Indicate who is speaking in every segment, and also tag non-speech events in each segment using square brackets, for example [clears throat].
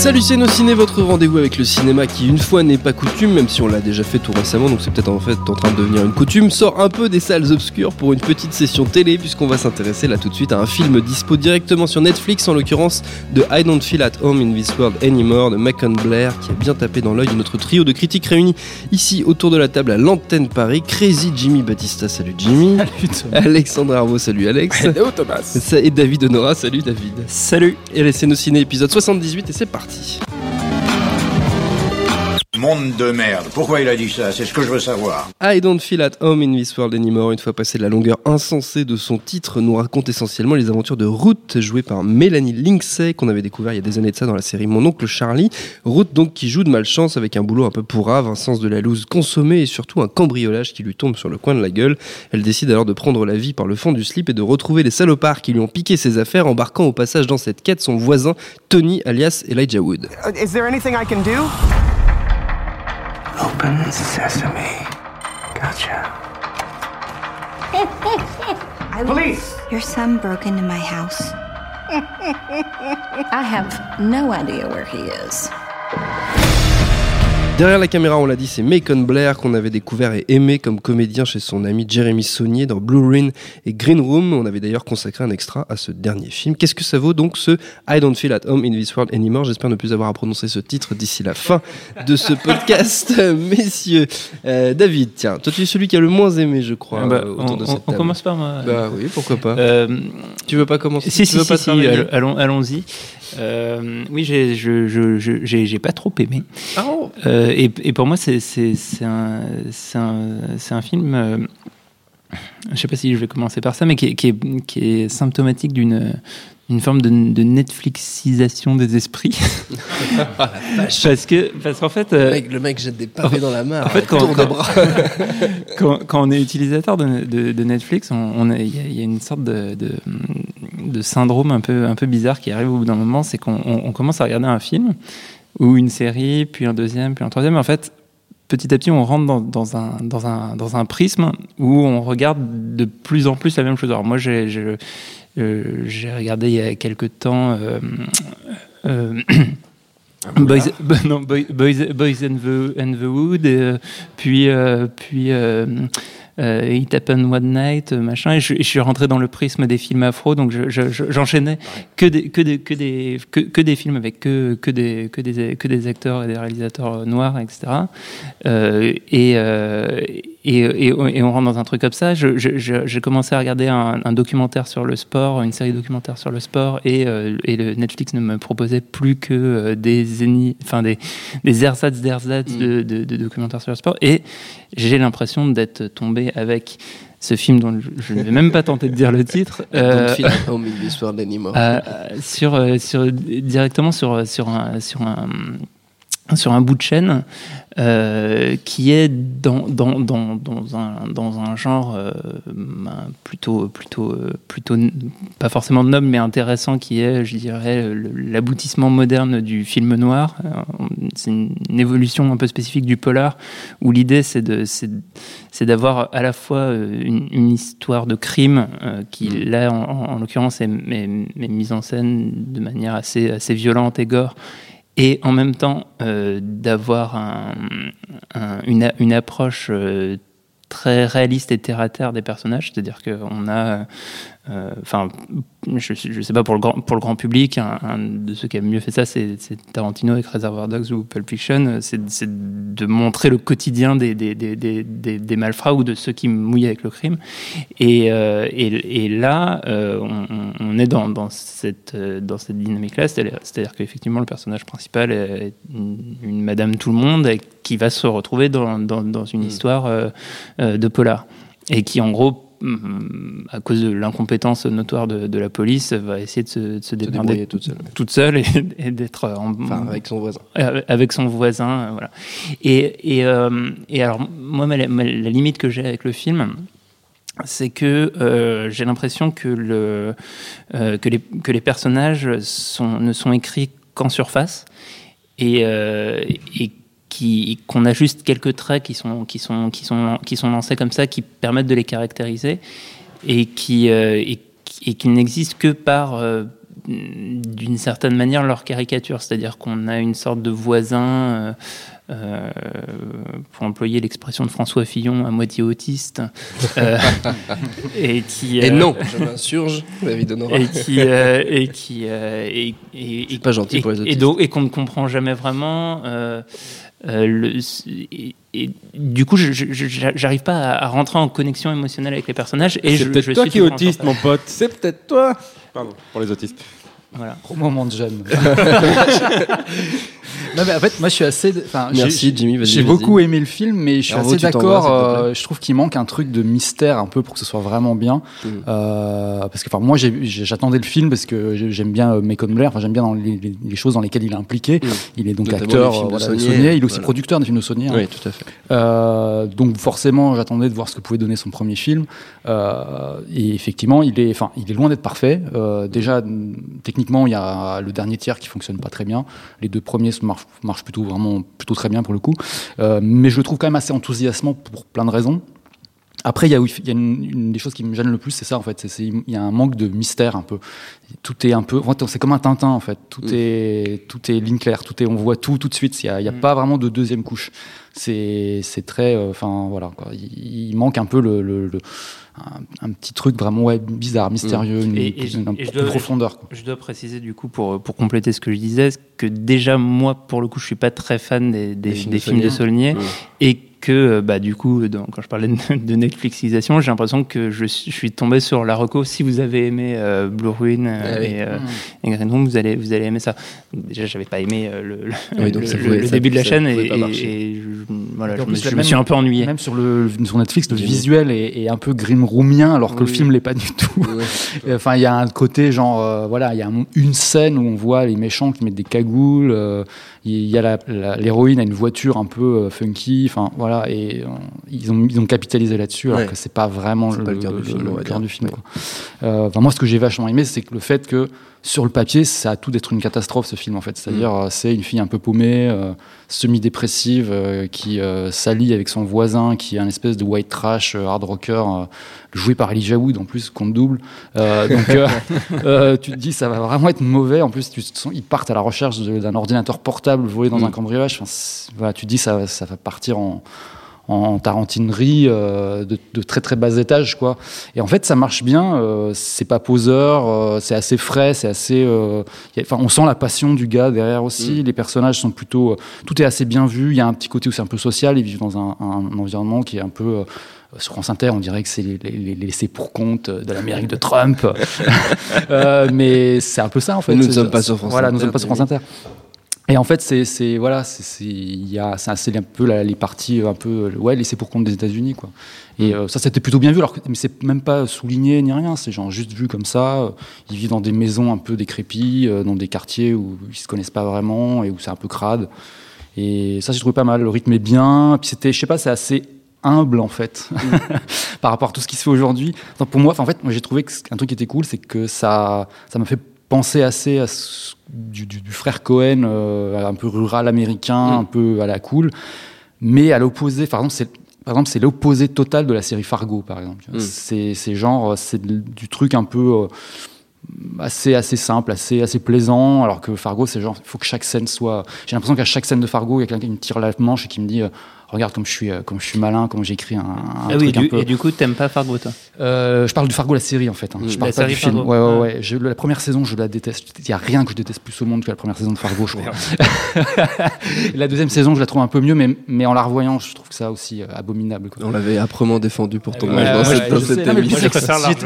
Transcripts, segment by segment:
Speaker 1: Salut c'est nos ciné, votre rendez-vous avec le cinéma qui une fois n'est pas coutume, même si on l'a déjà fait tout récemment, donc c'est peut-être en fait en train de devenir une coutume, sort un peu des salles obscures pour une petite session télé, puisqu'on va s'intéresser là tout de suite à un film dispo directement sur Netflix, en l'occurrence de I Don't Feel at Home in This World Anymore de Macon Blair, qui a bien tapé dans l'œil de notre trio de critiques réunis ici autour de la table à l'antenne Paris, Crazy Jimmy Batista, salut Jimmy, Alexandre Arvo, salut Alex,
Speaker 2: Thomas.
Speaker 1: et David Honora, salut David.
Speaker 2: Salut.
Speaker 1: Et c'est nos ciné épisode 78 et c'est parti.
Speaker 3: 继续 Monde de merde. Pourquoi il a dit ça? C'est ce que je veux savoir.
Speaker 1: I Don't Feel at Home in This World Anymore, une fois passé la longueur insensée de son titre, nous raconte essentiellement les aventures de Ruth, jouée par Mélanie Lindsay, qu'on avait découvert il y a des années de ça dans la série Mon oncle Charlie. Ruth, donc, qui joue de malchance avec un boulot un peu pourrave, un sens de la loose consommée et surtout un cambriolage qui lui tombe sur le coin de la gueule. Elle décide alors de prendre la vie par le fond du slip et de retrouver les salopards qui lui ont piqué ses affaires, embarquant au passage dans cette quête son voisin Tony, alias Elijah Wood.
Speaker 4: Is there anything I can do?
Speaker 3: Open sesame. Gotcha. [laughs]
Speaker 4: Police!
Speaker 5: Your son broke into my house. [laughs]
Speaker 6: I have no idea where he is.
Speaker 1: Derrière la caméra, on l'a dit, c'est Macon Blair qu'on avait découvert et aimé comme comédien chez son ami Jeremy Saunier dans Blue Rain et Green Room. On avait d'ailleurs consacré un extra à ce dernier film. Qu'est-ce que ça vaut donc ce I Don't Feel at Home in This World Anymore? J'espère ne plus avoir à prononcer ce titre d'ici la fin de ce [laughs] podcast, messieurs. Euh, David, tiens, toi tu es celui qui a le moins aimé, je crois,
Speaker 2: Ah bah,
Speaker 1: euh, autour
Speaker 2: on,
Speaker 1: de
Speaker 2: on-
Speaker 1: cette
Speaker 2: on
Speaker 1: table.
Speaker 2: commence par moi.
Speaker 1: Bah oui, pourquoi pas.
Speaker 2: Euh,
Speaker 1: tu veux pas commencer?
Speaker 2: si,
Speaker 1: Tu
Speaker 2: si,
Speaker 1: veux
Speaker 2: si,
Speaker 1: pas
Speaker 2: si, allons-y. Euh, oui, j'ai, je, je, je- j'ai, j'ai pas trop aimé.
Speaker 1: Ah, oh.
Speaker 2: Euh, et, et pour moi, c'est, c'est, c'est, un, c'est, un, c'est un film. euh, je sais pas si je vais commencer par ça, mais qui est, qui est, qui est symptomatique d'une, d'une forme de, de Netflixisation des esprits. [laughs] parce que, parce qu'en fait. euh,
Speaker 1: Le mec, le mec jette des pavés dans la mare.
Speaker 2: en fait, quand,
Speaker 1: tour de
Speaker 2: quand-
Speaker 1: bras. [laughs]
Speaker 2: quand, quand on est utilisateur de, de- de Netflix, on, on y, il y a une sorte de, de, syndrome un peu, un peu bizarre qui arrive au bout d'un moment, c'est qu'on on- on commence à regarder un film ou une série, puis un deuxième, puis un troisième. En fait, petit à petit, on rentre dans, dans un, dans, un, dans un prisme où on regarde de plus en plus la même chose. Alors moi, j'ai j'ai- euh, regardé il y a quelques temps... euh, euh, [coughs] Boys, non, Boys, Boys and, the, and the Wood, et, puis, puis euh, It Happened One Night, euh, machin, et je, suis rentré dans le prisme des films afro, donc je- je- je- j'enchaînais que des, que, des, que, des, que, que des films avec que, que, des, que, des, que des acteurs et des réalisateurs euh, noirs, etc. Euh, et, euh, et, et, et on rentre dans un truc comme ça. J'ai commencé à regarder un, un documentaire sur le sport, une série documentaire sur le sport, et, et le Netflix ne me proposait plus que des zéni- enfin des, des ersatz d'ersatz de, de, de documentaires sur le sport. Et j'ai l'impression d'être tombé avec ce film dont je- ne vais même pas tenter de dire le titre. [laughs] euh, euh, sur, euh, sur, directement sur, sur, un, sur, un, sur un bout de chaîne euh, qui est dans, dans, dans, dans, un, dans un genre euh, ben, plutôt, plutôt, euh, plutôt, pas forcément noble, mais intéressant, qui est, je dirais, l'aboutissement moderne du film noir. C'est une, une évolution un peu spécifique du polar, où l'idée, c'est de, c'est, c'est d'avoir à la fois une, une histoire de crime euh, qui, là, en, en- en l'occurrence, est, est- est mise en scène de manière assez, assez violente et gore, et en même temps euh, d'avoir un- un- une, approche euh, très réaliste et terre à terre des personnages, c'est-à-dire qu'on a enfin, je, je sais pas pour le grand, pour le grand public, un, un de ceux qui a mieux fait ça, c'est Tarantino avec Reservoir Dogs ou Pulp Fiction. C'est de montrer le quotidien des, des, des, des, des- des malfrats ou de ceux qui mouillent avec le crime. Et, euh, et, et là, euh, on, est dans, dans cette, euh, dans cette dynamique-là, c'est-à-dire qu'effectivement, le personnage principal est une, une Madame Tout-le-Monde et qui va se retrouver dans, dans, dans une histoire euh, euh, de polar. Et qui, en gros, à cause de l'incompétence notoire de, de la police, va essayer de se, de se
Speaker 1: débrouiller toute seule.
Speaker 2: toute seule et, [laughs] et d'être en,
Speaker 1: Enfin, avec son voisin.
Speaker 2: euh, avec son voisin, euh, voilà. Et, et, euh, et alors, moi, la limite que j'ai avec le film, c'est que euh, j'ai l'impression que, le, euh, que, les, que les personnages sont, ne sont écrits qu'en surface et, euh, et qui- qu'on a juste quelques traits qui sont, qui, sont, qui, sont, qui sont lancés comme ça, qui permettent de les caractériser et qui, euh, et, et qui n'existent que par, euh, d'une certaine manière, leur caricature. C'est-à-dire qu'on a une sorte de voisin, euh, euh, pour employer l'expression de François Fillon, à moitié autiste, euh, [laughs] et qui...
Speaker 1: Et non, je m'insurge, David Honora.
Speaker 2: et qui euh, et qui euh, et, et- et-
Speaker 1: pas gentil
Speaker 2: et-
Speaker 1: pour les
Speaker 2: et
Speaker 1: autistes.
Speaker 2: donc- et qu'on ne comprend jamais vraiment euh, le- et, et du coup j'arrive pas à, à rentrer en connexion émotionnelle avec les personnages et je,
Speaker 7: C'est peut-être
Speaker 2: je
Speaker 7: toi
Speaker 2: suis
Speaker 7: qui es autiste, mon pote. C'est peut-être toi. Pardon, pour les autistes.
Speaker 2: voilà
Speaker 8: Gros moment de gêne. [laughs] non mais en fait moi je suis assez
Speaker 1: Merci, Jimmy,
Speaker 8: j'ai beaucoup aimé le film mais je suis assez d'accord euh, je trouve qu'il manque un truc de mystère un peu pour que ce soit vraiment bien
Speaker 1: Mm.
Speaker 8: Euh, parce que enfin moi j'attendais le film parce que j'ai- j'aime bien euh, Macon Blair enfin j'aime bien dans les, les- les choses dans lesquelles il est impliqué il est donc
Speaker 1: Mm. Notamment
Speaker 8: acteur voilà, de
Speaker 1: Saunier,
Speaker 8: Saunier. il est aussi
Speaker 1: voilà.
Speaker 8: producteur des films de Sony hein.
Speaker 1: Oui, tout à fait.
Speaker 8: Euh, donc forcément, j'attendais de voir ce que pouvait donner son premier film. Et effectivement, il est, enfin, il est loin d'être parfait. Déjà, techniquement, il y a le dernier tiers qui fonctionne pas très bien. Les deux premiers se marchent plutôt vraiment plutôt très bien pour le coup. Euh, mais je le trouve quand même assez enthousiasmant pour plein de raisons. Après, il y a, il y a une, une des choses qui me gêne le plus, c'est ça en fait. C'est- il y a un manque de mystère un peu. Tout est un peu. C'est comme un Tintin en fait. Tout est tout est ligne claire. Tout est. On voit tout tout de suite. Il y a, il y a pas vraiment de deuxième couche. C'est c'est très. euh, Enfin voilà. Quoi. Il, il manque un peu le, le- le- un, un petit truc vraiment ouais, bizarre, mystérieux, une,
Speaker 2: Et-
Speaker 8: une-
Speaker 2: et je
Speaker 8: une
Speaker 2: dois-
Speaker 8: profondeur. quoi.
Speaker 2: Je dois préciser du coup pour, pour compléter ce que je disais que déjà moi pour le coup je suis pas très fan des, des,
Speaker 1: films
Speaker 2: des
Speaker 1: de
Speaker 2: films de
Speaker 1: Saulnier.
Speaker 2: Saulnier et que bah du coup dans- quand je parlais de, [laughs] de Netflixisation j'ai l'impression que je, suis- je suis tombé sur la reco si vous avez aimé euh, Blue Ruin euh,
Speaker 1: Ah oui.
Speaker 2: et, euh, et Green Room vous allez vous allez aimer ça déjà j'avais pas aimé euh, le, le,
Speaker 1: Oui, donc
Speaker 2: le-
Speaker 1: ça
Speaker 2: le-
Speaker 1: pouvait-
Speaker 2: le
Speaker 1: ça-
Speaker 2: début de la chaîne et,
Speaker 1: pas
Speaker 2: et-
Speaker 1: marcher.
Speaker 2: et je, voilà, je, me, je suis un peu ennuyé
Speaker 8: Même sur, le, sur Netflix, le visuel est, est un peu grim roomien, alors que le film l'est pas du tout. [laughs] Enfin, il y a un côté genre, euh, voilà, il y a un- une scène où on voit les méchants qui mettent des cagoules. euh, Il y a l'héroïne a une voiture un peu euh, funky. Enfin, voilà, et ils ont ils ont capitalisé là-dessus, alors
Speaker 1: Ouais.
Speaker 8: que c'est pas vraiment le,
Speaker 1: pas le cœur du film, on va
Speaker 8: cœur
Speaker 1: dire.
Speaker 8: du film.
Speaker 1: Ouais.
Speaker 8: quoi. Enfin, moi, ce que j'ai vachement aimé, c'est que le fait que sur le papier, ça a tout d'être une catastrophe ce film en fait. C'est-à-dire,
Speaker 1: Mm.
Speaker 8: c'est une fille un peu paumée, semi-dépressive, qui euh, s'allie avec son voisin, qui est un espèce de white trash euh, hard rocker, euh, joué par Elijah Wood en plus, compte double. Euh, donc, [laughs] tu te dis, ça va vraiment être mauvais. En plus, tu te sens- ils partent à la recherche d'un ordinateur portable volé dans
Speaker 1: Mm.
Speaker 8: un cambriolage. Enfin, c'est- voilà, tu te dis, ça, ça va partir en en tarantinerie euh, de, de très très bas étage quoi. Et en fait ça marche bien euh, c'est pas poseur euh, c'est assez frais c'est assez enfin on sent la passion du gars derrière aussi. Les personnages sont plutôt tout est assez bien vu. Il y a un petit côté où c'est un peu social. Ils vivent dans un, un environnement qui est un peu sur France Inter, on dirait que c'est les, les, les laissés pour compte de l'Amérique de Trump. [laughs] Mais c'est un peu ça, en fait.
Speaker 1: Nous ne
Speaker 8: C'est-
Speaker 1: sommes pas sur France
Speaker 8: Voilà, nous ne sommes pas sur France Inter. Et en fait, c'est, voilà, c'est, c'est, il y a, c'est assez un peu la- les parties un peu, ouais, laissées pour compte des États-Unis, quoi. Et euh, ça, c'était plutôt bien vu, alors que, mais c'est même pas souligné ni rien. C'est genre juste vu comme ça. euh, Ils vivent dans des maisons un peu décrépies, euh, dans des quartiers où ils se connaissent pas vraiment et où c'est un peu crade. Et ça, j'ai trouvé pas mal. Le rythme est bien. Puis c'était, je sais pas, c'est assez humble en fait [laughs] par rapport à tout ce qui se fait aujourd'hui. Pour moi, en fait, moi j'ai trouvé que c- un truc qui était cool, c'est que ça, ça m'a fait penser assez à ce- du, du- du frère Cohen, euh, un peu rural américain, un peu à la cool, mais à l'opposé. Par exemple, c'est par exemple, c'est l'opposé total de la série Fargo, par exemple.
Speaker 1: Mm.
Speaker 8: C'est c'est genre, c'est de- du truc un peu euh, assez assez simple, assez assez plaisant, alors que Fargo, c'est genre, il faut que chaque scène soit. J'ai l'impression qu'à chaque scène de Fargo, il y a quelqu'un qui me tire la manche et qui me dit, euh, regarde comme je suis, euh, comme je suis malin, comme j'écris un, un
Speaker 2: Ah
Speaker 8: truc
Speaker 2: oui,
Speaker 8: un peu.
Speaker 2: et du coup, t'aimes pas Fargo, toi?
Speaker 8: Euh, je parle du Fargo la série en fait. hein. Je
Speaker 2: Mm.
Speaker 8: parle
Speaker 2: La
Speaker 8: pas
Speaker 2: série
Speaker 8: du film.
Speaker 2: Fargo.
Speaker 8: Ouais, ouais,
Speaker 2: Ouais.
Speaker 8: ouais. Je- la première saison, je la déteste. Il y a rien que je déteste plus au monde que la première saison de Fargo, je crois. [laughs] la deuxième saison, je la trouve un peu mieux, mais, mais en la revoyant, je trouve que ça aussi euh, abominable. Quoi.
Speaker 1: On l'avait âprement défendu pour ton
Speaker 8: Ouais,
Speaker 1: dans
Speaker 8: ouais,
Speaker 1: cette, dans cette émission.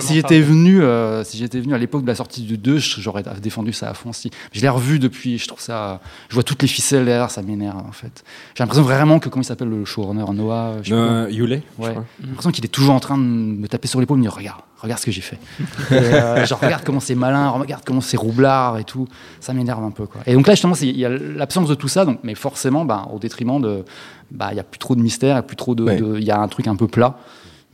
Speaker 8: si j'étais- si venu, euh, si j'étais venu à l'époque de la sortie du 2, je- j'aurais défendu ça à fond aussi. Je l'ai revu depuis, je trouve ça, je vois toutes les ficelles derrière, ça m'énerve en fait. J'ai l'impression vraiment que comment il s'appelle le showrunner Noah, je.
Speaker 7: Hewlett, je
Speaker 8: ouais. J'ai l'impression qu'il est toujours en train de me taper sur l'épaule, me dire regarde, regarde ce que j'ai fait. [laughs] Et, euh, genre regarde comment c'est malin, regarde comment c'est roublard et tout. Ça m'énerve un peu quoi. Et donc là justement, il y a l'absence de tout ça, donc mais forcément, bah, au détriment de, bah, il y a plus trop de mystère, il y a plus trop de,
Speaker 1: Ouais.
Speaker 8: de- il y a un truc un peu plat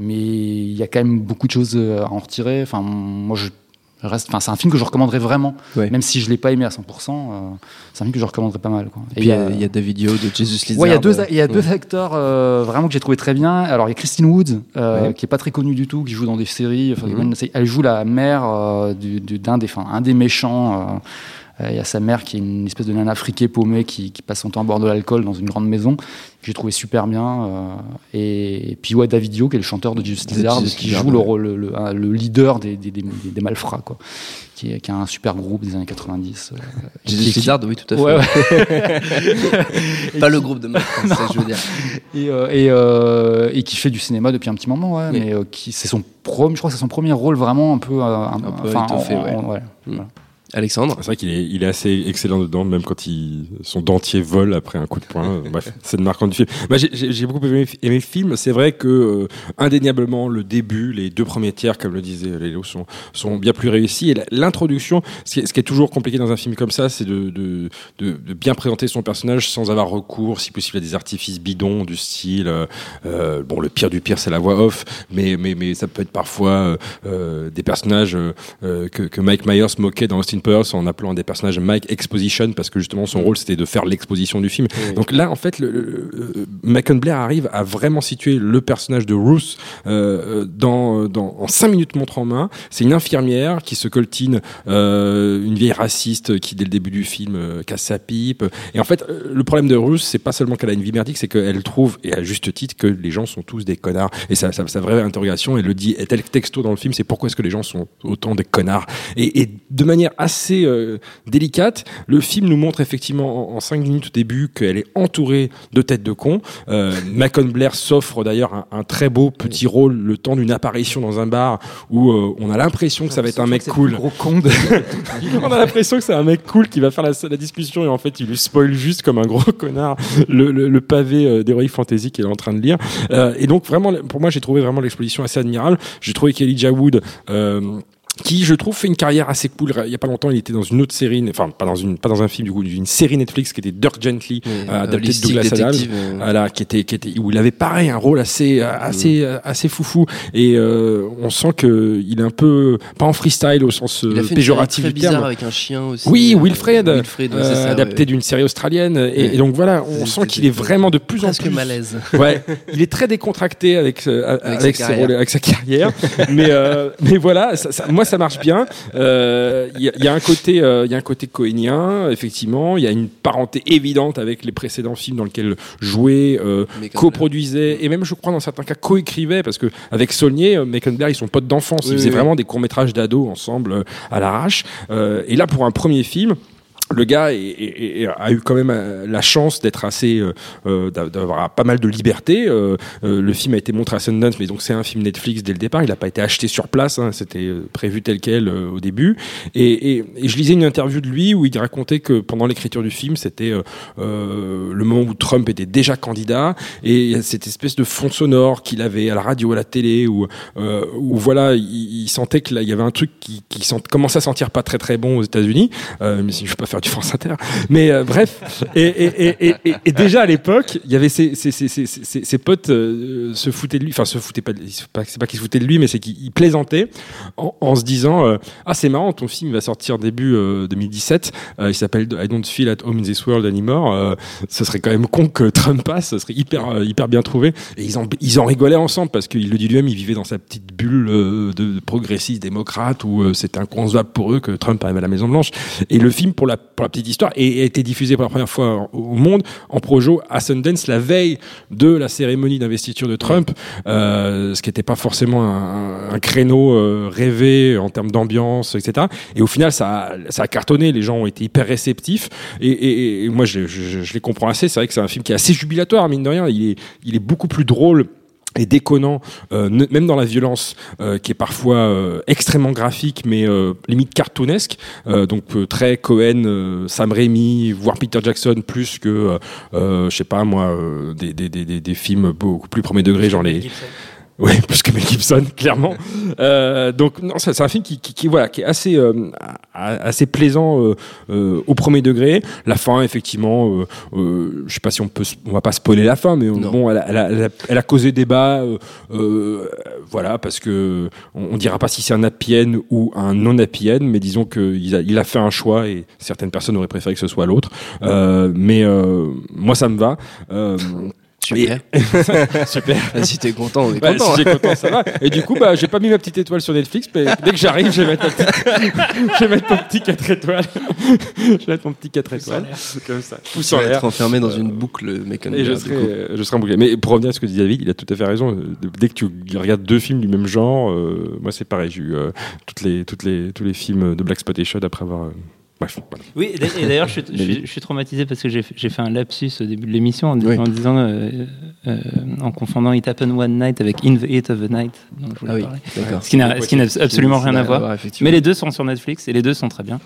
Speaker 8: mais il y a quand même beaucoup de choses euh, à en retirer. Enfin, moi, je reste. Enfin, c'est un film que je recommanderais vraiment,
Speaker 1: Ouais.
Speaker 8: même si je l'ai pas aimé à 100%. euh, c'est un film que je recommanderais pas mal. Quoi.
Speaker 1: Et puis il y, a- il y a David Yo de Jesus Lizard.
Speaker 8: Ouais, il y a deux, il y a
Speaker 1: Ouais.
Speaker 8: deux acteurs euh, vraiment que j'ai trouvé très bien. Alors, il y a Christine Woods, euh,
Speaker 1: Ouais.
Speaker 8: qui est pas très connue du tout, qui joue dans des séries.
Speaker 1: Mhm.
Speaker 8: Elle joue la mère euh, du- du- d'un des, enfin, un des méchants. Euh, Il y a sa mère qui est une espèce de nana friquée paumée qui, qui passe son temps à boire de l'alcool dans une grande maison, que j'ai trouvé super bien. euh, et, et puis ouais, David Yo, qui est le chanteur de Just
Speaker 1: De
Speaker 8: Lizard, qui joue le, rôle- le, le- un- le leader des, des, des, des- des malfrats, quoi, qui, est, qui a un super groupe des années 90. euh, [laughs]
Speaker 1: Jesus
Speaker 8: qui-
Speaker 1: Lizard, oui, tout à fait.
Speaker 8: Ouais, ouais. [laughs] [laughs]
Speaker 1: Pas le groupe de ça que je veux dire.
Speaker 8: et, euh, et, euh, et qui fait du cinéma depuis un petit moment, ouais,
Speaker 1: Oui.
Speaker 8: mais euh, qui c'est son premier, je crois que c'est son premier rôle vraiment un peu, un,
Speaker 1: Un peu étoffé,
Speaker 8: en- en- ouais,
Speaker 1: Mm.
Speaker 8: voilà.
Speaker 1: Alexandre
Speaker 7: C'est vrai qu'il est, il est assez excellent dedans, même quand il, son dentier vole après un coup de poing. [laughs] Bref, c'est le marquant du film. Moi, j'ai- beaucoup aimé, aimé le film. C'est vrai que, euh, indéniablement, le début, les deux premiers tiers, comme le disait Lélo, sont, sont bien plus réussis. Et l'introduction, ce, qui est- ce qui est toujours compliqué dans un film comme ça, c'est de, de, de, de bien présenter son personnage sans avoir recours, si possible, à des artifices bidons du style. euh, euh, bon, le pire du pire, c'est la voix off, mais, mais, mais ça peut être parfois euh, des personnages que, que Mike Myers moquait dans Austin Powers en appelant des personnages Mike Exposition parce que justement son rôle c'était de faire l'exposition du film. Donc là en fait le, le, Macon Blair arrive à vraiment situer le personnage de Ruth euh, dans, dans en cinq minutes montre en main. C'est une infirmière qui se coltine euh, une vieille raciste qui dès le début du film euh, casse sa pipe. Et en fait euh, le problème de Ruth c'est pas seulement qu'elle a une vie merdique, c'est qu'elle trouve et à juste titre que les gens sont tous des connards. Et ça, ça, sa vraie interrogation, elle le dit, est tel texto dans le film, c'est pourquoi est-ce que les gens sont autant des connards? Et, et de manière assez euh, délicate, le film nous montre effectivement en, en cinq minutes au début qu'elle est entourée de têtes de cons. Euh, Macon Blair s'offre d'ailleurs un, un très beau petit rôle le temps d'une apparition dans un bar où euh, on a l'impression que ça va être un mec cool.
Speaker 8: Gros con de- [laughs]
Speaker 7: On a l'impression que c'est un mec cool qui va faire la, la discussion et en fait il lui spoil juste comme un gros [laughs] connard le, le, le pavé euh, d'Heroic Fantasy qu'il est en train de lire. Et donc vraiment, pour moi j'ai trouvé vraiment l'exposition assez admirable. J'ai trouvé qu'Elijah Wood euh, qui je trouve fait une carrière assez cool. Il y a pas longtemps, il était dans une autre série, enfin pas dans une pas dans un film du coup, une série Netflix qui était Dirt Gently,
Speaker 1: Oui,
Speaker 7: euh, adapté de Douglas Adams,
Speaker 1: euh.
Speaker 7: voilà, qui était qui était où il avait pareil un rôle assez euh, assez euh, assez foufou et euh, on sent que il est un peu pas en freestyle au sens
Speaker 1: Il a
Speaker 7: euh,
Speaker 1: fait une
Speaker 7: péjoratif
Speaker 1: série très
Speaker 7: du terme.
Speaker 1: bizarre avec un chien aussi.
Speaker 7: Oui,
Speaker 1: Euh,
Speaker 7: Wilfred,
Speaker 1: Wilfred,
Speaker 7: euh,
Speaker 1: ça,
Speaker 7: adapté
Speaker 1: ouais.
Speaker 7: d'une série australienne. Et, donc voilà, on sent qu'il est vraiment de plus en plus.
Speaker 1: malaise. [laughs]
Speaker 7: Ouais, il est très décontracté avec euh, avec,
Speaker 1: sa
Speaker 7: ses
Speaker 1: carrière.
Speaker 7: rôles- avec sa carrière. mais euh, mais voilà, ça, ça- moi ça marche bien. Euh, Il y, a- il y a un côté euh, il y a un côté cohénien, effectivement. Il y a une parenté évidente avec les précédents films dans lesquels jouait, euh, coproduisait et même je crois dans certains cas coécrivait parce que avec Saulnier, euh, Blair ils sont potes d'enfance.
Speaker 1: Oui,
Speaker 7: ils faisaient
Speaker 1: oui,
Speaker 7: vraiment des courts métrages d'ados ensemble euh, à l'arrache. Euh, et là pour un premier film le gars a eu quand même euh, la chance d'être assez, euh, euh, d'a- d'avoir pas mal de liberté. Le film a été montré à Sundance, mais donc c'est un film Netflix dès le départ. Il n'a pas été acheté sur place, hein, c'était prévu tel quel au début. Et, je lisais une interview de lui où il racontait que pendant l'écriture du film, c'était le moment où Trump était déjà candidat et il y a cette espèce de fond sonore qu'il avait à la radio, à la télé, où, voilà, il, il sentait que là, il y avait un truc qui, qui commençait à sentir pas très très bon aux États-Unis. Mais si je veux pas faire du France Inter, mais euh, bref. Et, et, et, et, déjà à l'époque, il y avait ses, ses, ses, ses, potes euh, se foutaient de lui, enfin se foutaient pas, de- c'est pas, qu'ils se foutaient de lui, mais c'est qu'ils plaisantaient en, en se disant euh, ah c'est marrant, ton film va sortir début euh, 2017, euh, il s'appelle I Don't Feel at Home in This World Anymore. Euh, ce serait quand même con que Trump passe, ce serait hyper euh, hyper bien trouvé. Et ils en ils en rigolaient ensemble parce qu'il le dit lui-même, il vivait dans sa petite bulle euh, de progressistes démocrates où euh, c'était inconcevable pour eux que Trump arrive à la Maison Blanche. Et le film pour la pour la petite histoire, et a été diffusé pour la première fois au monde en projo à Sundance la veille de la cérémonie d'investiture de Trump, euh, ce qui n'était pas forcément un, créneau euh, rêvé en termes d'ambiance, etc. Et au final, ça a, cartonné. Les gens ont été hyper réceptifs. Et, moi, je, les comprends assez. C'est vrai que c'est un film qui est assez jubilatoire, mine de rien. Il est beaucoup plus drôle et déconnant, euh, même dans la violence, euh, qui est parfois euh, extrêmement graphique, mais euh, limite cartoonesque. Euh, donc euh, très Cohen, Sam Raimi, voire Peter Jackson, plus que, je sais pas moi, des, des, des- des films beaucoup plus premier degré, genre les. [laughs] Oui, plus que Mel Gibson, clairement. Euh, donc non, c'est un film qui, qui, qui, voilà, qui est assez euh, assez plaisant euh, euh, au premier degré. La fin, effectivement, euh, euh, je sais pas si on peut, on va pas spoiler la fin, mais
Speaker 1: Non.
Speaker 7: bon, elle a, elle, a, elle, a, elle a causé débat, voilà, parce que on, on dira pas si c'est un happy end ou un non happy end, mais disons qu'il a, il a fait un choix et certaines personnes auraient préféré que ce soit l'autre. Euh, mais euh, moi, ça me va. Euh,
Speaker 1: Super. [laughs]
Speaker 7: super.
Speaker 1: Si t'es content, on est
Speaker 7: Bah,
Speaker 1: content.
Speaker 7: si j'ai content, ça va. Et du coup, bah, j'ai pas mis ma petite étoile sur Netflix, mais dès que j'arrive, je vais mettre, ma petite- [laughs] je vais mettre mon petit 4 étoiles. je vais mettre mon petit 4 étoiles. Comme ça.
Speaker 1: Vas
Speaker 7: l'air.
Speaker 1: être enfermé dans une boucle, mec.
Speaker 7: Et je serai, euh, je serai embouclé. Mais pour revenir à ce que dit David, il a tout à fait raison. Euh, Dès que tu regardes deux films du même genre, euh, moi c'est pareil. J'ai eu euh, toutes les, toutes les, tous les films de Black Spotation après avoir. Bref, voilà.
Speaker 2: Oui, et d'ailleurs, je, suis- [laughs] je suis- je suis traumatisé parce que j'ai fait- j'ai fait un lapsus au début de l'émission en, dis- en disant, euh, euh, en confondant It Happened One Night avec In the Heat of the Night. je
Speaker 1: Ah oui, d'accord.
Speaker 2: Ce qui n'a ce qui n'a absolument rien à voir. Mais les deux sont sur Netflix et les deux sont très bien.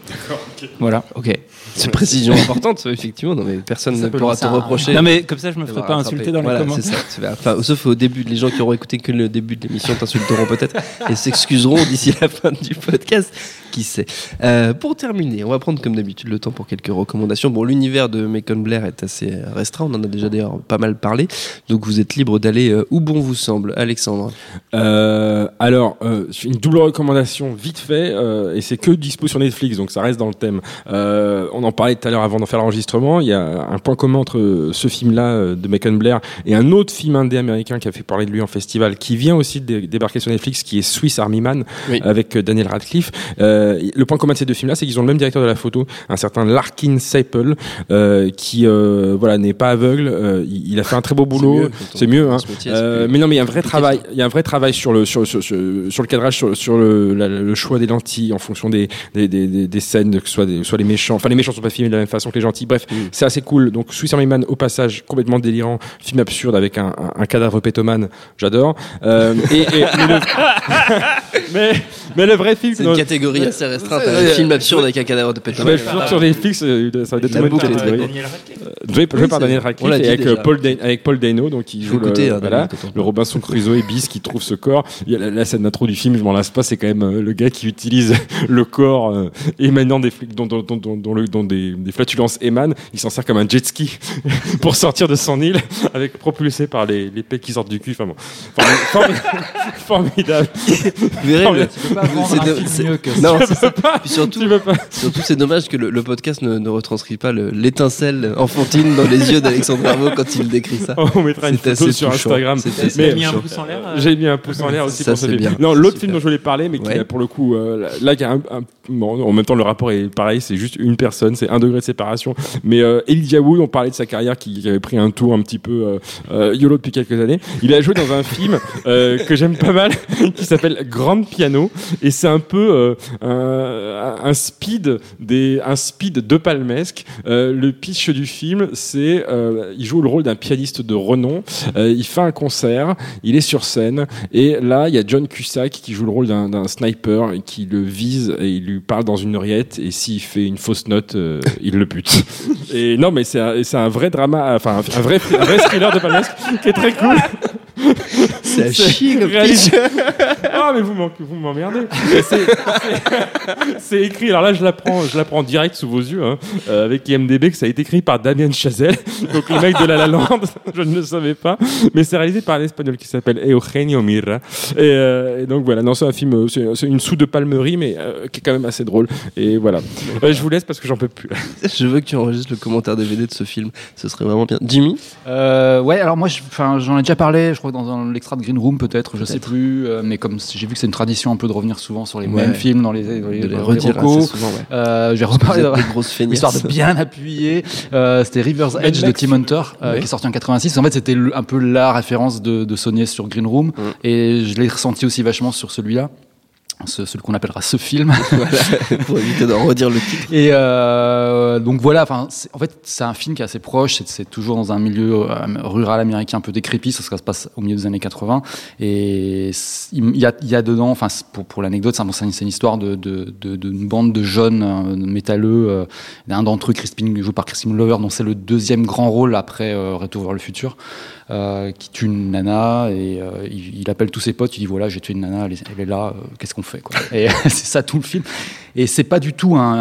Speaker 2: Voilà.
Speaker 1: Ok. C'est une précision importante, effectivement. Non, mais personne
Speaker 2: Ça
Speaker 1: ne pourra te reprocher.
Speaker 2: Non, mais comme ça, je me ferai pas insulter dans les
Speaker 1: Voilà,
Speaker 2: commentaires.
Speaker 1: c'est ça. C'est- Enfin, sauf au début, les gens qui auront écouté que le début de l'émission t'insulteront peut-être et s'excuseront d'ici la fin du podcast. Qui sait Euh, Pour terminer, on va prendre comme d'habitude le temps pour quelques recommandations. Bon, l'univers de Macon Blair est assez restreint. On en a déjà d'ailleurs pas mal parlé. Donc vous êtes libre d'aller euh, où bon vous semble. Alexandre?
Speaker 7: Euh, alors, euh, une double recommandation vite fait, et c'est que dispo sur Netflix, donc ça reste dans le thème. On en parlait tout à l'heure avant d'en faire l'enregistrement. Il y a un point commun entre ce film-là de Macon Blair et un autre film indé américain qui a fait parler de lui en festival, qui vient aussi de dé- débarquer sur Netflix, qui est Swiss Army Man
Speaker 1: Oui.
Speaker 7: avec Daniel Radcliffe. Euh, le point commun de ces deux films-là, c'est qu'ils ont le même directeur de la photo, un certain Larkin Seipel, euh, qui euh, voilà n'est pas aveugle. Euh, il, a fait un très beau boulot. C'est mieux, hein.
Speaker 1: ce métier, c'est
Speaker 7: Euh,
Speaker 1: plus-
Speaker 7: mais non, mais il y a un vrai travail. Il y a un vrai travail sur le sur sur, sur, sur le cadrage, sur, sur le, la- le choix des lentilles en fonction des des, des, des, des scènes, que ce soit des, soit les méchants. Enfin, les méchants sont pas filmés de la même façon que les gentils. Bref,
Speaker 1: Mm.
Speaker 7: c'est assez cool. Donc, Swiss Army Man au passage complètement délirant, film absurde avec un, un, un cadavre pétomane. J'adore. Euh, et, et mais, le... [laughs] mais mais le vrai film.
Speaker 1: C'est une
Speaker 7: non,
Speaker 1: catégorie assez restreinte. Un film absurde avec un cadavre de pétrole.
Speaker 7: je suis sûr que sur Netflix, euh, ça va être une catégorie. Euh, Joué, par Daniel Radcliffe avec, euh, Paul avec Paul Dano, donc qui
Speaker 1: Faut
Speaker 7: joue le,
Speaker 1: hein,
Speaker 7: le. Robinson Crusoe et Bis qui trouve ce corps. Il y a la, scène d'intro du film, je m'en lasse pas, c'est quand même le gars qui utilise [laughs] le corps émanant des flics, dont, des, flatulences émanent. Il s'en sert comme un jet ski [laughs] pour sortir de son île, [laughs] avec propulsé par les, les qui sortent du cul. Enfin bon, Formi- formi- formidable.
Speaker 1: Vous verrez,
Speaker 8: Vendre
Speaker 1: c'est
Speaker 8: un film mieux que
Speaker 1: Non, ça.
Speaker 7: peux pas.
Speaker 1: Puis surtout,
Speaker 7: Tu peux pas.
Speaker 1: surtout c'est dommage que le, le podcast ne, ne retranscrit pas le- l'étincelle enfantine dans les yeux d'Alexandre Darbo quand il décrit ça.
Speaker 7: On mettra une
Speaker 1: C'est
Speaker 7: photo sur
Speaker 1: touchant.
Speaker 7: Instagram.
Speaker 1: C'est assez
Speaker 7: Mais-
Speaker 2: mis un
Speaker 1: touchant.
Speaker 2: pouce en l'air. euh,
Speaker 7: J'ai mis un pouce en l'air aussi
Speaker 1: Ça,
Speaker 7: pour ce film.
Speaker 1: bien.
Speaker 7: Non, l'autre film dont je voulais parler, mais qui pour le coup, euh, là, il y a un, en même temps le rapport est pareil, c'est juste une personne, c'est un degré de séparation. Mais euh, Elijah Wood, on parlait de sa carrière qui, avait pris un tour un petit peu euh, euh, yolo depuis quelques années. Il a joué dans un film euh, que j'aime pas mal, [laughs] qui s'appelle Grand Piano, et c'est un peu euh, un, un speed des, un speed de palmesque. Euh, le pitch du film, c'est il joue le rôle d'un pianiste de renom. Il fait un concert, il est sur scène, et là il y a John Cusack qui joue le rôle d'un sniper qui le vise et il lui parle dans une oreillette, et s'il fait une fausse note, euh, il le bute. [laughs] Et non, mais c'est un, c'est un vrai drama, enfin un, un vrai, un vrai thriller de palmesque qui est très cool.
Speaker 1: C'est à chier comme
Speaker 7: réalisé-. [laughs] Ah mais vous m'emmerdez. C'est- écrit. Alors là, je l'apprends, je l'apprends direct sous vos yeux, hein, euh, avec IMDb que ça a été écrit par Damien Chazelle, donc le mec de La La Land. Je ne le savais pas, mais c'est réalisé par un espagnol qui s'appelle Eugenio Mirra. Et, euh, et donc voilà, non, c'est un film, euh, c'est une sous de palmerie, mais euh, qui est quand même assez drôle. Et voilà. Euh, je vous laisse parce que j'en peux plus.
Speaker 1: Je veux que tu enregistres le commentaire DVD de ce film. Ce serait vraiment bien. Jimmy?
Speaker 8: Euh, ouais, alors moi, j'en ai déjà parlé, je crois, dans l'extra de Green Room, peut-être, je sais plus, euh, mais comme j'ai vu que c'est une tradition un peu de revenir souvent sur les
Speaker 1: Ouais.
Speaker 8: mêmes films dans les, dans les,
Speaker 1: De les
Speaker 8: dans les recos.
Speaker 1: assez souvent, ouais.
Speaker 8: Euh, je vais reparler
Speaker 1: Vous êtes
Speaker 8: de-
Speaker 1: grosses [laughs]
Speaker 8: histoire de bien appuyer. Euh, c'était River's Edge de Tim Hunter, euh,
Speaker 1: Oui.
Speaker 8: qui est sorti en 86. En fait, c'était un peu la référence de, de Sony sur Green Room,
Speaker 1: Mm.
Speaker 8: et je l'ai ressenti aussi vachement sur celui-là. Ce, celui qu'on appellera ce film. [laughs]
Speaker 1: Pour éviter d'en redire le titre.
Speaker 8: Et euh, donc voilà, enfin, en fait, c'est un film qui est assez proche. C'est, toujours dans un milieu euh, rural américain un peu décrépit. Ça, se passe au milieu des années 80. Et il y a, il y a dedans, enfin, pour, pour l'anecdote, c'est, un- c'est une, histoire de, de, de- d'une bande de jeunes euh, métalleux. Euh, un d'entre eux, Crispin, joué par Crispin Glover, dont c'est le deuxième grand rôle après euh, Retour vers le futur, euh, qui tue une nana et euh, il, il appelle tous ses potes. Il dit voilà, j'ai tué une nana, elle est, elle est là. euh, qu'est-ce qu'on fait quoi [laughs] Et [laughs] c'est ça tout le film. Et c'est pas du tout un,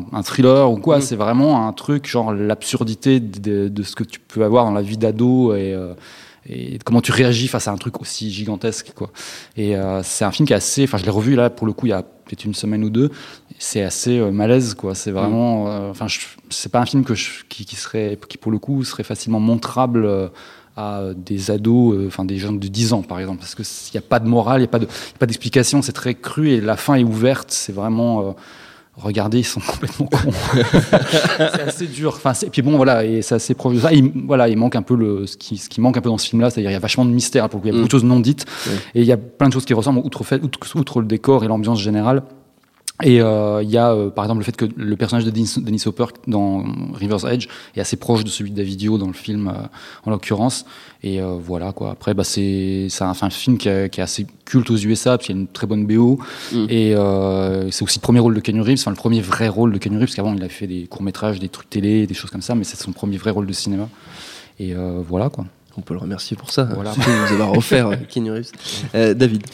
Speaker 8: un- un thriller ou quoi,
Speaker 1: Mm.
Speaker 8: c'est vraiment un truc genre l'absurdité de, de ce que tu peux avoir dans la vie d'ado et, euh, et comment tu réagis face à un truc aussi gigantesque quoi. Et euh, c'est un film qui est assez, enfin je l'ai revu là pour le coup il y a peut-être une semaine ou deux, c'est assez euh, malaise quoi. C'est vraiment, euh, enfin je- c'est pas un film que je- qui, qui serait, qui pour le coup serait facilement montrable. Euh, à des ados, euh, enfin des jeunes de 10 ans par exemple, parce qu'il n'y a pas de morale, il n'y a pas de- d'explication, c'est très cru et la fin est ouverte, c'est vraiment... euh, regardez, ils sont [laughs] complètement cons. [laughs] c'est assez dur. Enfin, et puis bon, voilà, et c'est assez proche de ça. Il, voilà, il manque un peu le, ce qui, ce qui manque un peu dans ce film-là, c'est-à-dire il y a vachement de mystère, pour il y a beaucoup de choses non dites,
Speaker 1: Oui.
Speaker 8: et il y a plein de choses qui ressemblent, outre, fait, outre, outre le décor et l'ambiance générale. Et euh, il y a euh, par exemple le fait que le personnage de Dennis, Dennis Hopper dans River's Edge est assez proche de celui de Davidio dans le film euh, en l'occurrence. Et euh, voilà quoi. Après bah, c'est un, un film qui, est- qui est assez culte aux USA parce qu'il y a une très bonne BO.
Speaker 1: Mm.
Speaker 8: Et euh, c'est aussi le premier rôle de Keanu Reeves, enfin le premier vrai rôle de Keanu Reeves parce qu'avant il a fait des courts métrages, des trucs télé, des choses comme ça, mais c'est son premier vrai rôle de cinéma. Et euh, voilà quoi.
Speaker 1: On peut le remercier pour ça.
Speaker 8: Voilà. [laughs]
Speaker 1: Nous avoir offert Keanu Reeves. Euh, David.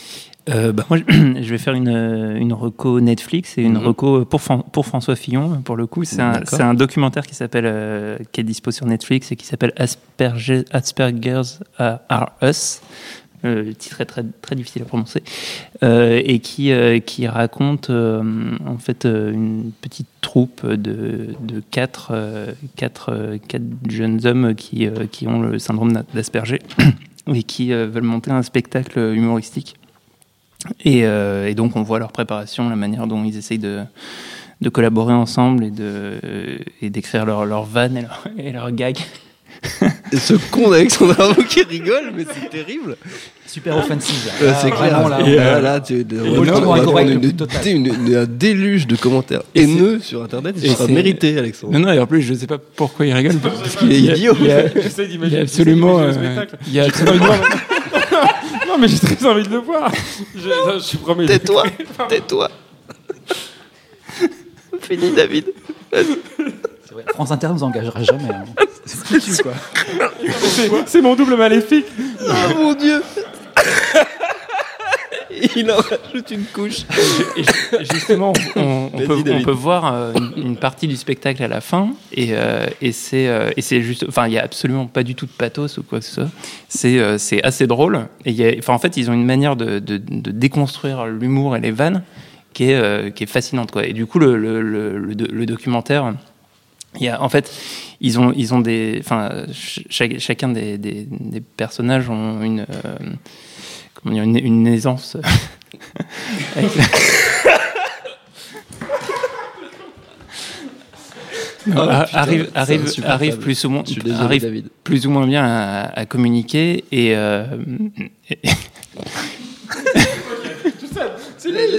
Speaker 2: Euh, bah, moi, [clears throat] je vais faire une, euh, une reco Netflix et une
Speaker 1: Mhm.
Speaker 2: reco pour, Fran- pour François Fillon. Pour le coup, c'est un, un documentaire qui s'appelle, euh, qui est dispo sur Netflix et qui s'appelle Asperger, Asperger's Are Us. Euh, le titre est très, très difficile à prononcer et qui, qui raconte en fait une petite troupe de, de quatre, quatre, quatre jeunes hommes qui, qui ont le syndrome d'Asperger [clears throat] et qui veulent monter un spectacle humoristique. Et, euh, et donc on voit leur préparation, la manière dont ils essayent de, de collaborer ensemble et de et d'écrire leurs leur vannes et leurs et leurs gags. [laughs]
Speaker 1: Et ce con d'Alexandre Arnaud qui rigole, mais c'est terrible.
Speaker 8: Super offensive.
Speaker 1: Euh, c'est clair.
Speaker 8: là,
Speaker 1: Et,
Speaker 8: on-
Speaker 1: euh, là, tu,
Speaker 8: Et
Speaker 1: un déluge de commentaires haineux sur Internet.
Speaker 2: et
Speaker 1: Et
Speaker 2: c'est-
Speaker 1: mérité, Alexandre.
Speaker 2: Non, non, et en plus, je sais pas pourquoi il rigole. Parce
Speaker 1: qu'il est idiot.
Speaker 2: Il y a, [laughs]
Speaker 7: J'essaie
Speaker 2: il y a absolument.
Speaker 7: Non, mais j'ai très envie de le voir. [laughs] Je, non, je promets.
Speaker 1: Tais-toi, tais-toi. [laughs] Fini, David.
Speaker 8: Vrai, France Inter nous engagera jamais. hein. C'est foutu quoi.
Speaker 7: C'est- C'est mon double maléfique.
Speaker 1: Oh mon dieu. [laughs] Il en rajoute une couche.
Speaker 2: Et justement, on, peut, on
Speaker 1: David.
Speaker 2: peut voir euh, une, une partie du spectacle à la fin, et, euh, et c'est euh, c'est juste, enfin, il y a absolument pas du tout de pathos ou quoi que ce soit. C'est assez drôle. Et il y a, enfin, en fait, ils ont une manière de, de, de déconstruire l'humour et les vannes qui est qui est fascinante, quoi. Et du coup, le le, le, le, do- le documentaire. Il y a, en fait, ils ont, ils ont des, enfin, ch- chaque- chacun des, des, des personnages ont une, comment dire, une, une aisance. [laughs] Ah,
Speaker 1: putain,
Speaker 2: arrive, arrive, arrive plus ou moins,
Speaker 1: désolé,
Speaker 2: arrive plus ou moins bien à, à communiquer et, euh, et-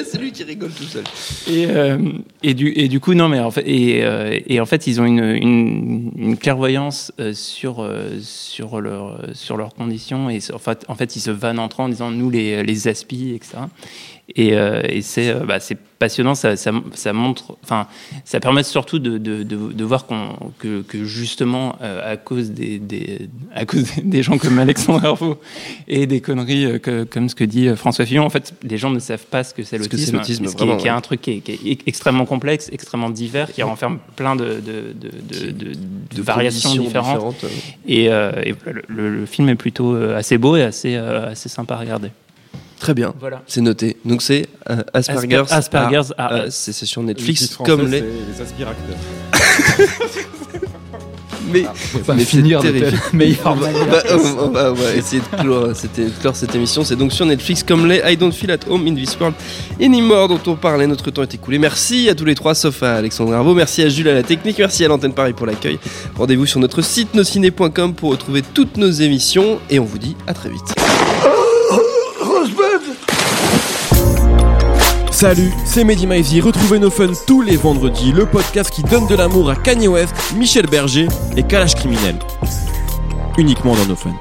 Speaker 1: C'est lui qui rigole tout seul.
Speaker 2: Et, euh, et, du, et du coup, non, mais en fait, et, euh, et en fait ils ont une, une, clairvoyance euh, sur, sur, leur, sur leurs conditions. Et en fait, en fait, ils se vannent entre en disant nous, les, les aspis, etc. Et, euh, et c'est euh, bah, c'est passionnant, ça, ça, ça montre, enfin, ça permet surtout de, de, de, de voir que, que justement, euh, à cause des, des, à cause des gens comme Alexandre Herveau et des conneries euh, que, comme ce que dit François Fillon, en fait, les gens ne savent pas ce que c'est
Speaker 1: c'est
Speaker 2: l'autisme,
Speaker 1: l'autisme,
Speaker 2: ce qui, est- un truc qui est, qui est extrêmement complexe, extrêmement divers, qui renferme plein de, variations différentes.
Speaker 1: différentes.
Speaker 2: Et, euh, le, le film est plutôt assez beau et assez, assez sympa à regarder.
Speaker 1: Très bien.
Speaker 2: Voilà.
Speaker 1: C'est noté. Donc c'est euh, Asperger's.
Speaker 2: Asper- Asperger's
Speaker 1: Ah, euh,
Speaker 2: Us.
Speaker 1: c'est sur Netflix comme les.
Speaker 7: c'est les aspiracteurs. [laughs]
Speaker 1: mais,
Speaker 8: va
Speaker 1: mais
Speaker 8: finir telle meilleure [laughs]
Speaker 1: on va,
Speaker 8: manière.
Speaker 1: on va- on va- on va essayer de clore, c'était- de clore cette émission. C'est donc sur Netflix comme les I Don't Feel at Home in This World Anymore dont on parlait. Notre temps est écoulé. Merci à tous les trois, sauf à Alexandre Arvo. Merci à Jules à la technique. Merci à l'antenne Paris pour l'accueil. Rendez-vous sur notre site nosciné.com pour retrouver toutes nos émissions. Et on vous dit à très vite.
Speaker 9: Salut, c'est Mehdi Maizy. Retrouvez nos fun tous les vendredis, le podcast qui donne de l'amour à Kanye West, Michel Berger et Kalash Criminel. Uniquement dans nos fun.